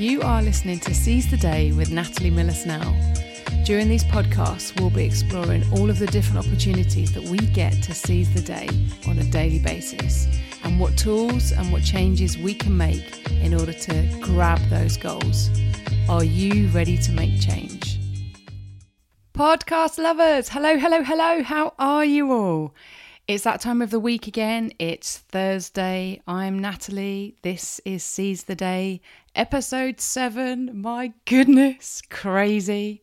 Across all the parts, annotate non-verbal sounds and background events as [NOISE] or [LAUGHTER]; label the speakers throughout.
Speaker 1: You are listening to Seize the Day with Natalie Miller Snell. During these podcasts, we'll be exploring all of the different opportunities that we get to seize the day on a daily basis and what tools and what changes we can make in order to grab those goals. Are you ready to make change? Podcast lovers, hello, hello, hello. How are you all? It's that time of the week again. It's Thursday. I'm Natalie. This is Seize the Day, episode seven. My goodness, crazy.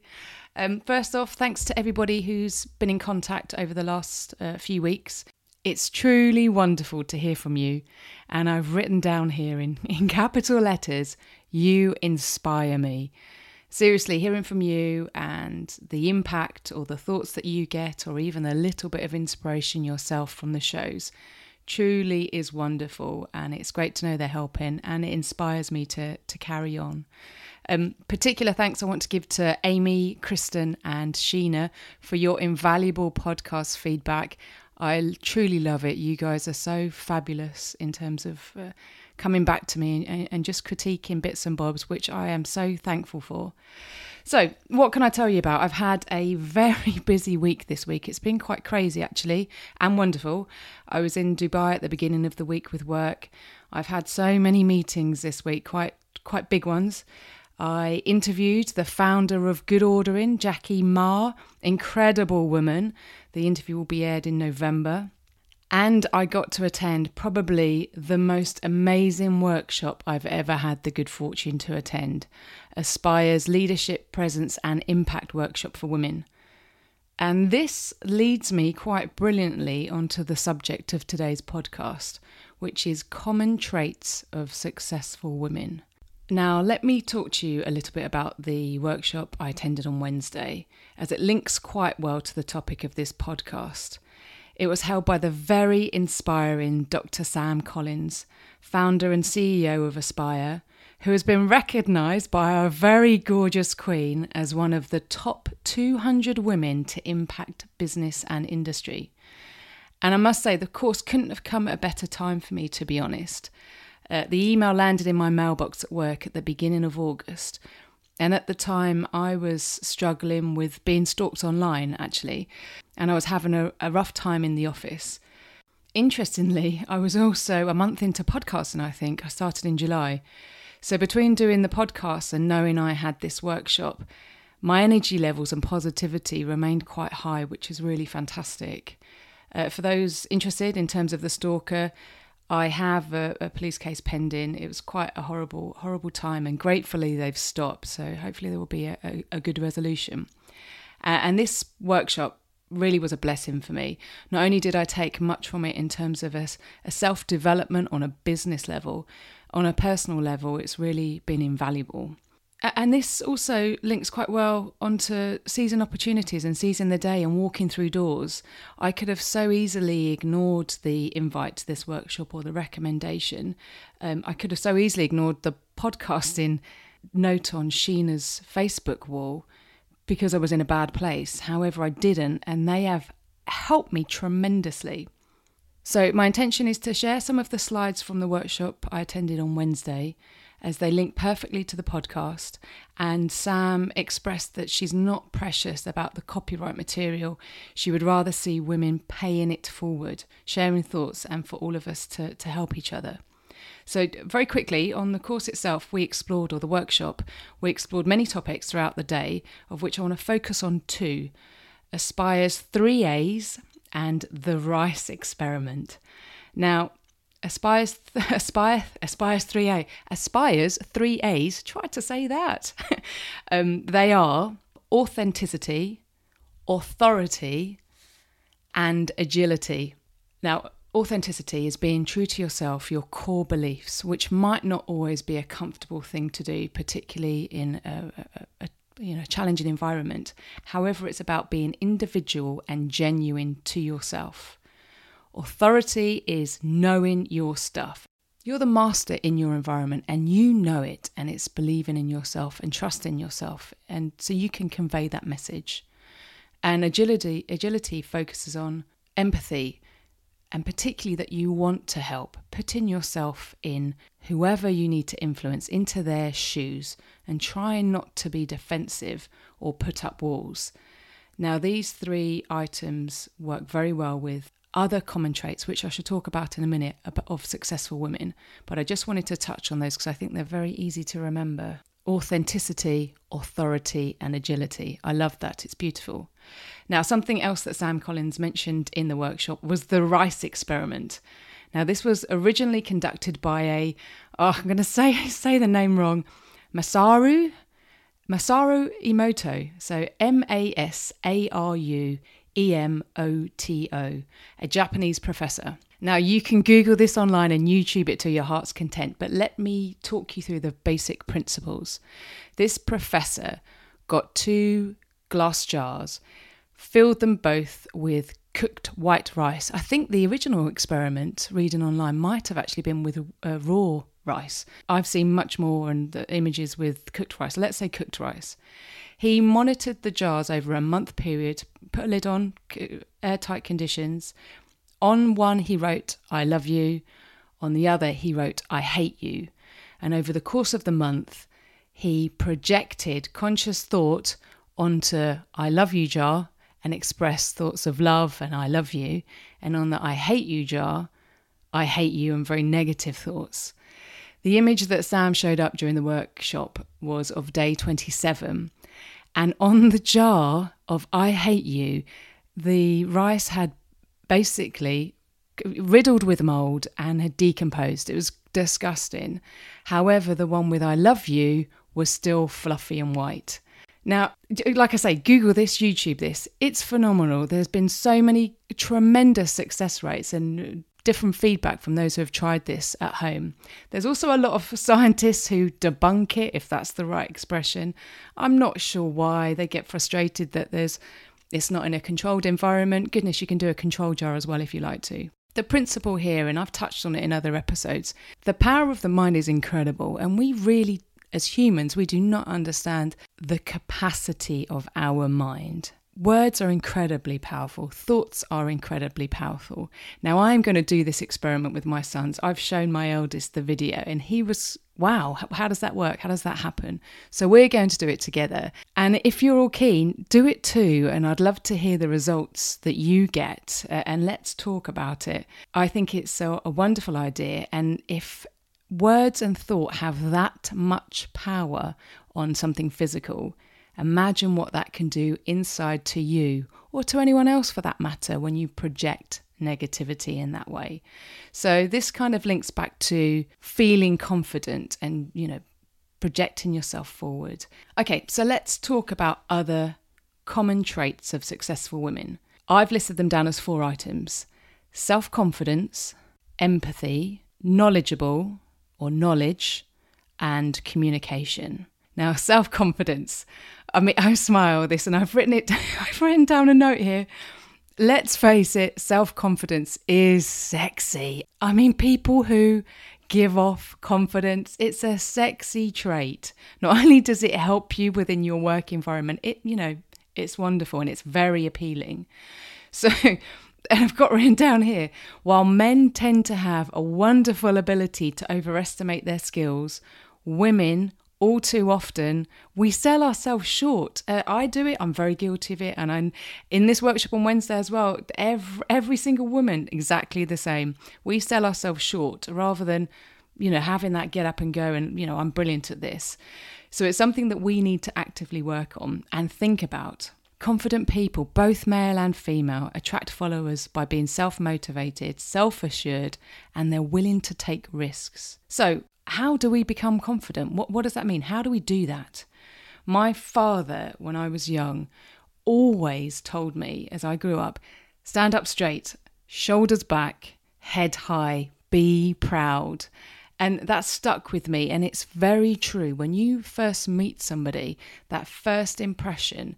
Speaker 1: Um, first off, thanks to everybody who's been in contact over the last uh, few weeks. It's truly wonderful to hear from you. And I've written down here in, [LAUGHS] in capital letters, you inspire me. Seriously, hearing from you and the impact or the thoughts that you get, or even a little bit of inspiration yourself from the shows, truly is wonderful. And it's great to know they're helping and it inspires me to, to carry on. Um, particular thanks I want to give to Amy, Kristen, and Sheena for your invaluable podcast feedback. I truly love it. You guys are so fabulous in terms of uh, coming back to me and, and just critiquing bits and bobs, which I am so thankful for. So, what can I tell you about? I've had a very [LAUGHS] busy week this week. It's been quite crazy, actually, and wonderful. I was in Dubai at the beginning of the week with work. I've had so many meetings this week, quite quite big ones. I interviewed the founder of Good Ordering, Jackie Ma, incredible woman. The interview will be aired in November. And I got to attend probably the most amazing workshop I've ever had the good fortune to attend Aspire's Leadership, Presence and Impact Workshop for Women. And this leads me quite brilliantly onto the subject of today's podcast, which is common traits of successful women. Now, let me talk to you a little bit about the workshop I attended on Wednesday, as it links quite well to the topic of this podcast. It was held by the very inspiring Dr. Sam Collins, founder and CEO of Aspire, who has been recognised by our very gorgeous Queen as one of the top 200 women to impact business and industry. And I must say, the course couldn't have come at a better time for me, to be honest. Uh, the email landed in my mailbox at work at the beginning of August. And at the time, I was struggling with being stalked online, actually, and I was having a, a rough time in the office. Interestingly, I was also a month into podcasting, I think. I started in July. So, between doing the podcast and knowing I had this workshop, my energy levels and positivity remained quite high, which is really fantastic. Uh, for those interested in terms of the stalker, I have a, a, police case pending. It was quite a horrible, horrible time, and gratefully they've stopped. So hopefully there will be a, a, a good resolution. Uh, and this workshop really was a blessing for me. Not only did I take much from it in terms of a, a self development on a business level, on a personal level, it's really been invaluable. And this also links quite well onto seizing opportunities and seizing the day and walking through doors. I could have so easily ignored the invite to this workshop or the recommendation. Um, I could have so easily ignored the podcasting note on Sheena's Facebook wall because I was in a bad place. However, I didn't, and they have helped me tremendously. So, my intention is to share some of the slides from the workshop I attended on Wednesday as they link perfectly to the podcast. And Sam expressed that she's not precious about the copyright material. She would rather see women paying it forward, sharing thoughts, and for all of us to, to help each other. So, very quickly, on the course itself, we explored, or the workshop, we explored many topics throughout the day, of which I want to focus on two Aspire's three A's and the Rice experiment. Now, Aspires, [LAUGHS] Aspire, Aspires 3A, Aspires 3As, try to say that. [LAUGHS] um, they are authenticity, authority, and agility. Now, authenticity is being true to yourself, your core beliefs, which might not always be a comfortable thing to do, particularly in a, a, a you know challenging environment. However, it's about being individual and genuine to yourself. Authority is knowing your stuff. You're the master in your environment and you know it, and it's believing in yourself and trusting yourself. And so you can convey that message. And agility, agility focuses on empathy, and particularly that you want to help, putting yourself in whoever you need to influence into their shoes and trying not to be defensive or put up walls. Now, these three items work very well with other common traits, which I should talk about in a minute, of successful women, but I just wanted to touch on those because I think they're very easy to remember. Authenticity, authority, and agility. I love that. It's beautiful. Now, something else that Sam Collins mentioned in the workshop was the rice experiment. Now, this was originally conducted by a, oh, I'm going [LAUGHS] to say say the name wrong, Masaru Masaru Emoto. So M A S A R U E M O T O, a Japanese professor. Now, you can Google this online and YouTube it to your heart's content, but let me talk you through the basic principles. This professor got two glass jars filled them both with cooked white rice. I think the original experiment, reading online, might have actually been with uh, raw rice. I've seen much more and the images with cooked rice. Let's say cooked rice. He monitored the jars over a month period, put a lid on, airtight conditions. On one, he wrote, I love you. On the other, he wrote, I hate you. And over the course of the month, he projected conscious thought onto I love you jar and expressed thoughts of love and I love you. And on the I hate you jar, I hate you and very negative thoughts. The image that Sam showed up during the workshop was of day 27. And on the jar of I hate you, the rice had basically riddled with mold and had decomposed. It was disgusting. However, the one with I love you was still fluffy and white. Now, like I say, Google this, YouTube this. It's phenomenal. There's been so many tremendous success rates and different feedback from those who have tried this at home. There's also a lot of [LAUGHS] scientists who debunk it, if that's the right expression. I'm not sure why they get frustrated that there's it's not in a controlled environment. Goodness, you can do a control jar as well if you like to. The principle here, and I've touched on it in other episodes, the power of the mind is incredible, and we really as humans, we do not understand the capacity of our mind. Words are incredibly powerful. Thoughts are incredibly powerful. Now, I'm going to do this experiment with my sons. I've shown my eldest the video, and he was, wow, how does that work? How does that happen? So, we're going to do it together. And if you're all keen, do it too. And I'd love to hear the results that you get, uh, and let's talk about it. I think it's a, a wonderful idea. And if words and thought have that much power on something physical, imagine what that can do inside to you or to anyone else for that matter when you project negativity in that way. So this kind of links back to feeling confident and, you know, projecting yourself forward. Okay, so let's talk about other common traits of successful women. I've listed them down as four items self confidence, empathy, knowledgeable, or knowledge and communication. Now, [LAUGHS] self confidence. I mean, I smile this and I've written it, [LAUGHS] I've written down a note here. Let's face it, self confidence is sexy. I mean, people who give off confidence, it's a sexy trait. Not [LAUGHS] only does it help you within your work environment, it, you know, it's wonderful and it's very appealing. [LAUGHS] So, and I've got written down here while men tend to have a wonderful ability to overestimate their skills, women all too often we sell ourselves short. Uh, I do it. I'm very guilty of it, and I'm in this workshop on Wednesday as well. Every every single woman exactly the same. We sell ourselves short rather than you know having that get up and go and you know I'm brilliant at this. So it's something that we need to actively work on and think about. Confident people, both male and female, attract followers by being self motivated, self assured, and they're willing to take risks. So, how do we become confident? What, what does that mean? How do we do that? My father, when I was young, always told me as I grew up stand up straight, shoulders back, head high, be proud. And that stuck with me. And it's very true. When you first meet somebody, that first impression,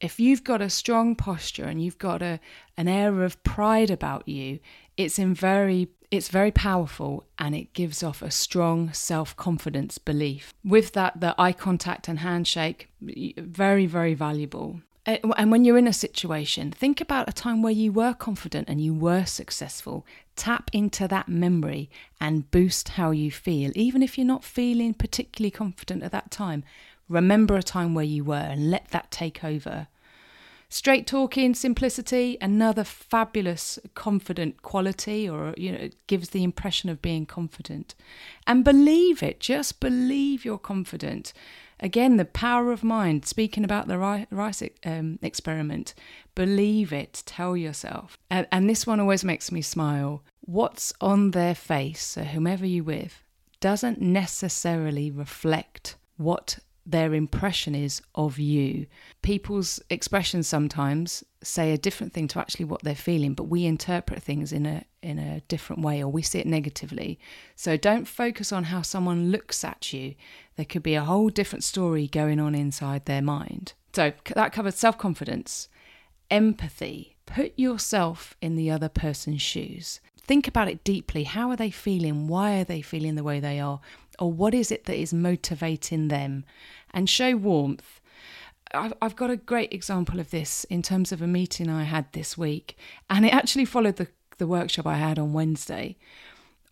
Speaker 1: if you've got a strong posture and you've got a an air of pride about you, it's in very it's very powerful and it gives off a strong self-confidence belief. With that the eye contact and handshake very very valuable. Eh, and when you're in a situation, think about a time where you were confident and you were successful. Tap into that memory and boost how you feel. Even if you're not feeling particularly confident at that time, remember a time where you were and let that take over. Straight talking, simplicity, another fabulous confident quality, or you know, it gives the impression of being confident. And believe it, just believe you're confident. Again, the power of mind, speaking about the rice um, experiment, believe it, tell yourself. And, and this one always makes me smile. What's on their face, so whomever you're with, doesn't necessarily reflect what their impression is of you. People's expressions sometimes say a different thing to actually what they're feeling, but we interpret things in a in a different way or we see it negatively. So don't focus on how someone looks at you. There could be a whole different story going on inside their mind. So that covered self-confidence, empathy. Put yourself in the other person's shoes. Think about it deeply. How are they feeling? Why are they feeling the way they are? or what is it that is motivating them and show warmth I've, got a great example of this in terms of a meeting I had this week, and it actually followed the, the workshop I had on Wednesday.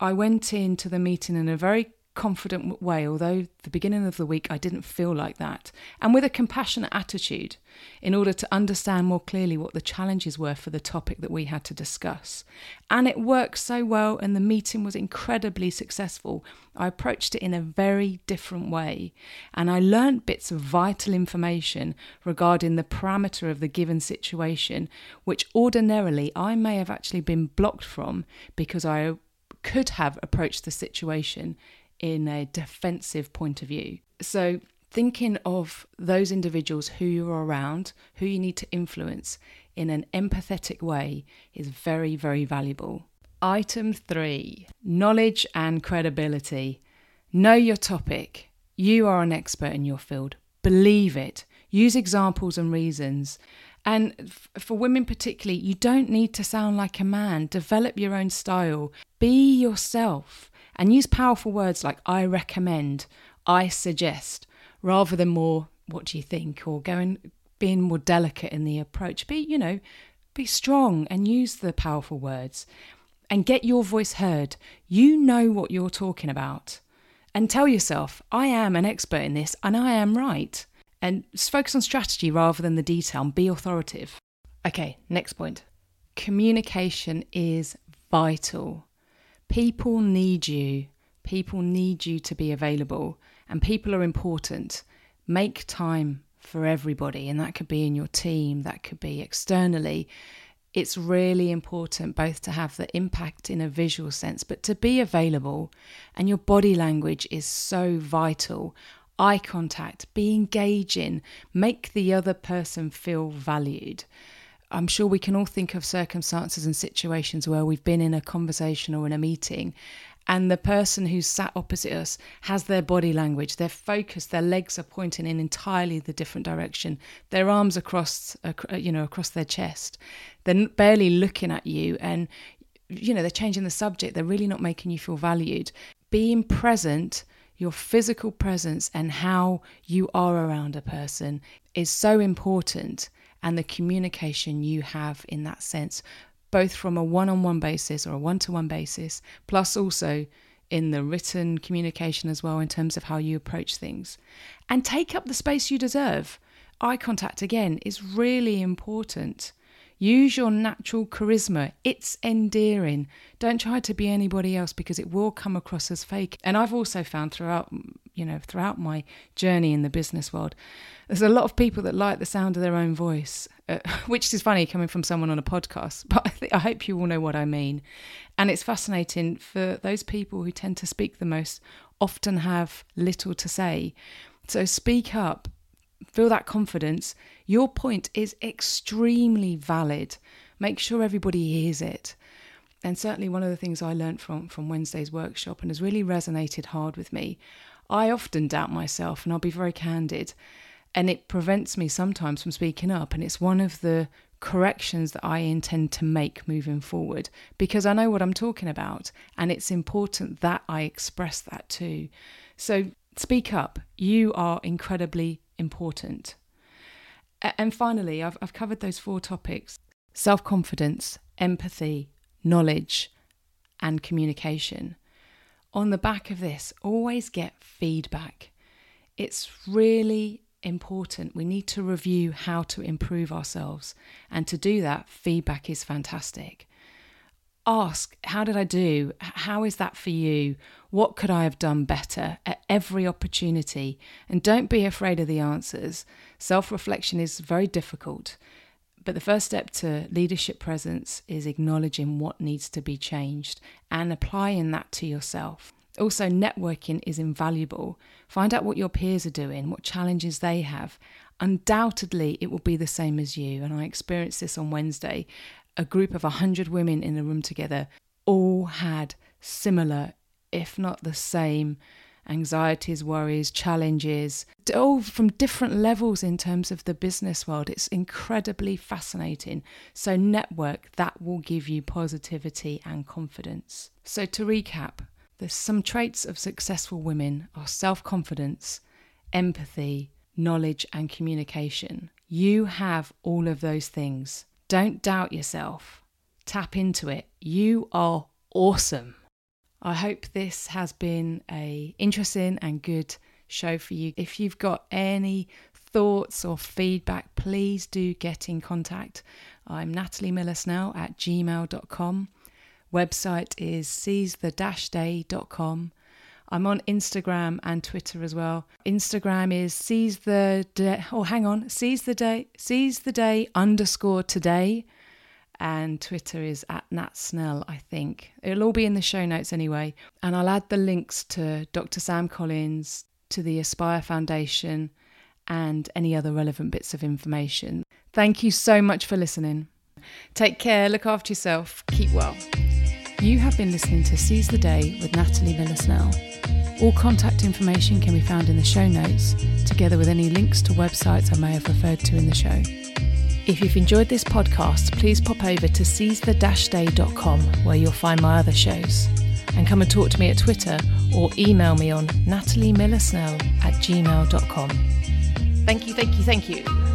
Speaker 1: I went into the meeting in a very confident way, although the beginning of the week I didn't feel like that, and with a compassionate attitude in order to understand more clearly what the challenges were for the topic that we had to discuss. And it worked so well, and the meeting was incredibly successful. I approached it in a very different way, and I learned bits of vital information regarding the parameter of the given situation, which ordinarily I may have actually been blocked from because I could have approached the situation in a defensive point of view. So, thinking of those individuals who you're around, who you need to influence in an empathetic way is very, very valuable. Item three knowledge and credibility. Know your topic. You are an expert in your field. Believe it. Use examples and reasons. And f- for women, particularly, you don't need to sound like a man. Develop your own style. Be yourself and use powerful words like I recommend, I suggest, rather than more what do you think or going being more delicate in the approach. Be, you know, be strong and use the powerful words and get your voice heard. You know what you're talking about. And tell yourself, I am an expert in this and I am right. And focus on strategy rather than the detail and be authoritative. Okay, next point. Communication is vital. People need you. People need you to be available, and people are important. Make time for everybody, and that could be in your team, that could be externally. It's really important both to have the impact in a visual sense, but to be available. And your body language is so vital. Eye contact, be engaging, make the other person feel valued. I'm sure we can all think of circumstances and situations where we've been in a conversation or in a meeting and the person who's sat opposite us has their body language, their focus, their legs are pointing in entirely the different direction, their arms across, uh, you know, across their chest. They're barely looking at you and you know, they're changing the subject, they're really not making you feel valued. Being present your physical presence and how you are around a person is so important and the communication you have in that sense, both from a one on one basis or a one to one basis, plus also in the written communication as well, in terms of how you approach things. And take up the space you deserve. Eye contact, again, is really important. Use your natural charisma. It's endearing. Don't try to be anybody else because it will come across as fake. And I've also found throughout, you know, throughout my journey in the business world, there's a lot of people that like the sound of their own voice, uh, [LAUGHS] which is funny coming from someone on a podcast, [LAUGHS] but I, I hope you all know what I mean. And it's fascinating for those people who tend to speak the most often have little to say. So speak up, feel that confidence, your point is extremely valid. Make sure everybody hears it. And certainly, one of the things I learned from, from Wednesday's workshop and has really resonated hard with me, I often doubt myself, and I'll be very candid. And it prevents me sometimes from speaking up. And it's one of the corrections that I intend to make moving forward because I know what I'm talking about. And it's important that I express that too. So speak up. You are incredibly important. And finally, I've, I've covered those four topics self confidence, empathy, knowledge, and communication. On the back of this, always get feedback. It's really important. We need to review how to improve ourselves. And to do that, feedback is fantastic. Ask, how did I do? How is that for you? What could I have done better at every opportunity? And don't be afraid of the answers. Self reflection is very difficult. But the first step to leadership presence is acknowledging what needs to be changed and applying that to yourself. Also, networking is invaluable. Find out what your peers are doing, what challenges they have. Undoubtedly, it will be the same as you. And I experienced this on Wednesday. A group of 100 women in a room together all had similar, if not the same, anxieties, worries, challenges, all from different levels in terms of the business world. It's incredibly fascinating. So, network that will give you positivity and confidence. So, to recap, there's some traits of successful women are self confidence, empathy, knowledge, and communication. You have all of those things. Don't doubt yourself. Tap into it. You are awesome. I hope this has been a interesting and good show for you. If you've got any thoughts or feedback, please do get in contact. I'm Natalie Miller Snell at gmail.com. Website is seizethe-day.com. I'm on Instagram and Twitter as well. Instagram is seize the day. Oh, hang on, seize the day, seize the day underscore today and Twitter is at Nat Snell, I think. It'll all be in the show notes anyway. And I'll add the links to Dr. Sam Collins, to the Aspire Foundation, and any other relevant bits of information. Thank you so much for listening. Take care, look after yourself, keep well. You have been listening to Seize the Day with Natalie Miller Snell. All contact information can be found in the show notes, together with any links to websites I may have referred to in the show. If you've enjoyed this podcast, please pop over to seizethe-day.com where you'll find my other shows. And come and talk to me at Twitter or email me on nataliemillersnell at gmail.com. Thank you, thank you, thank you.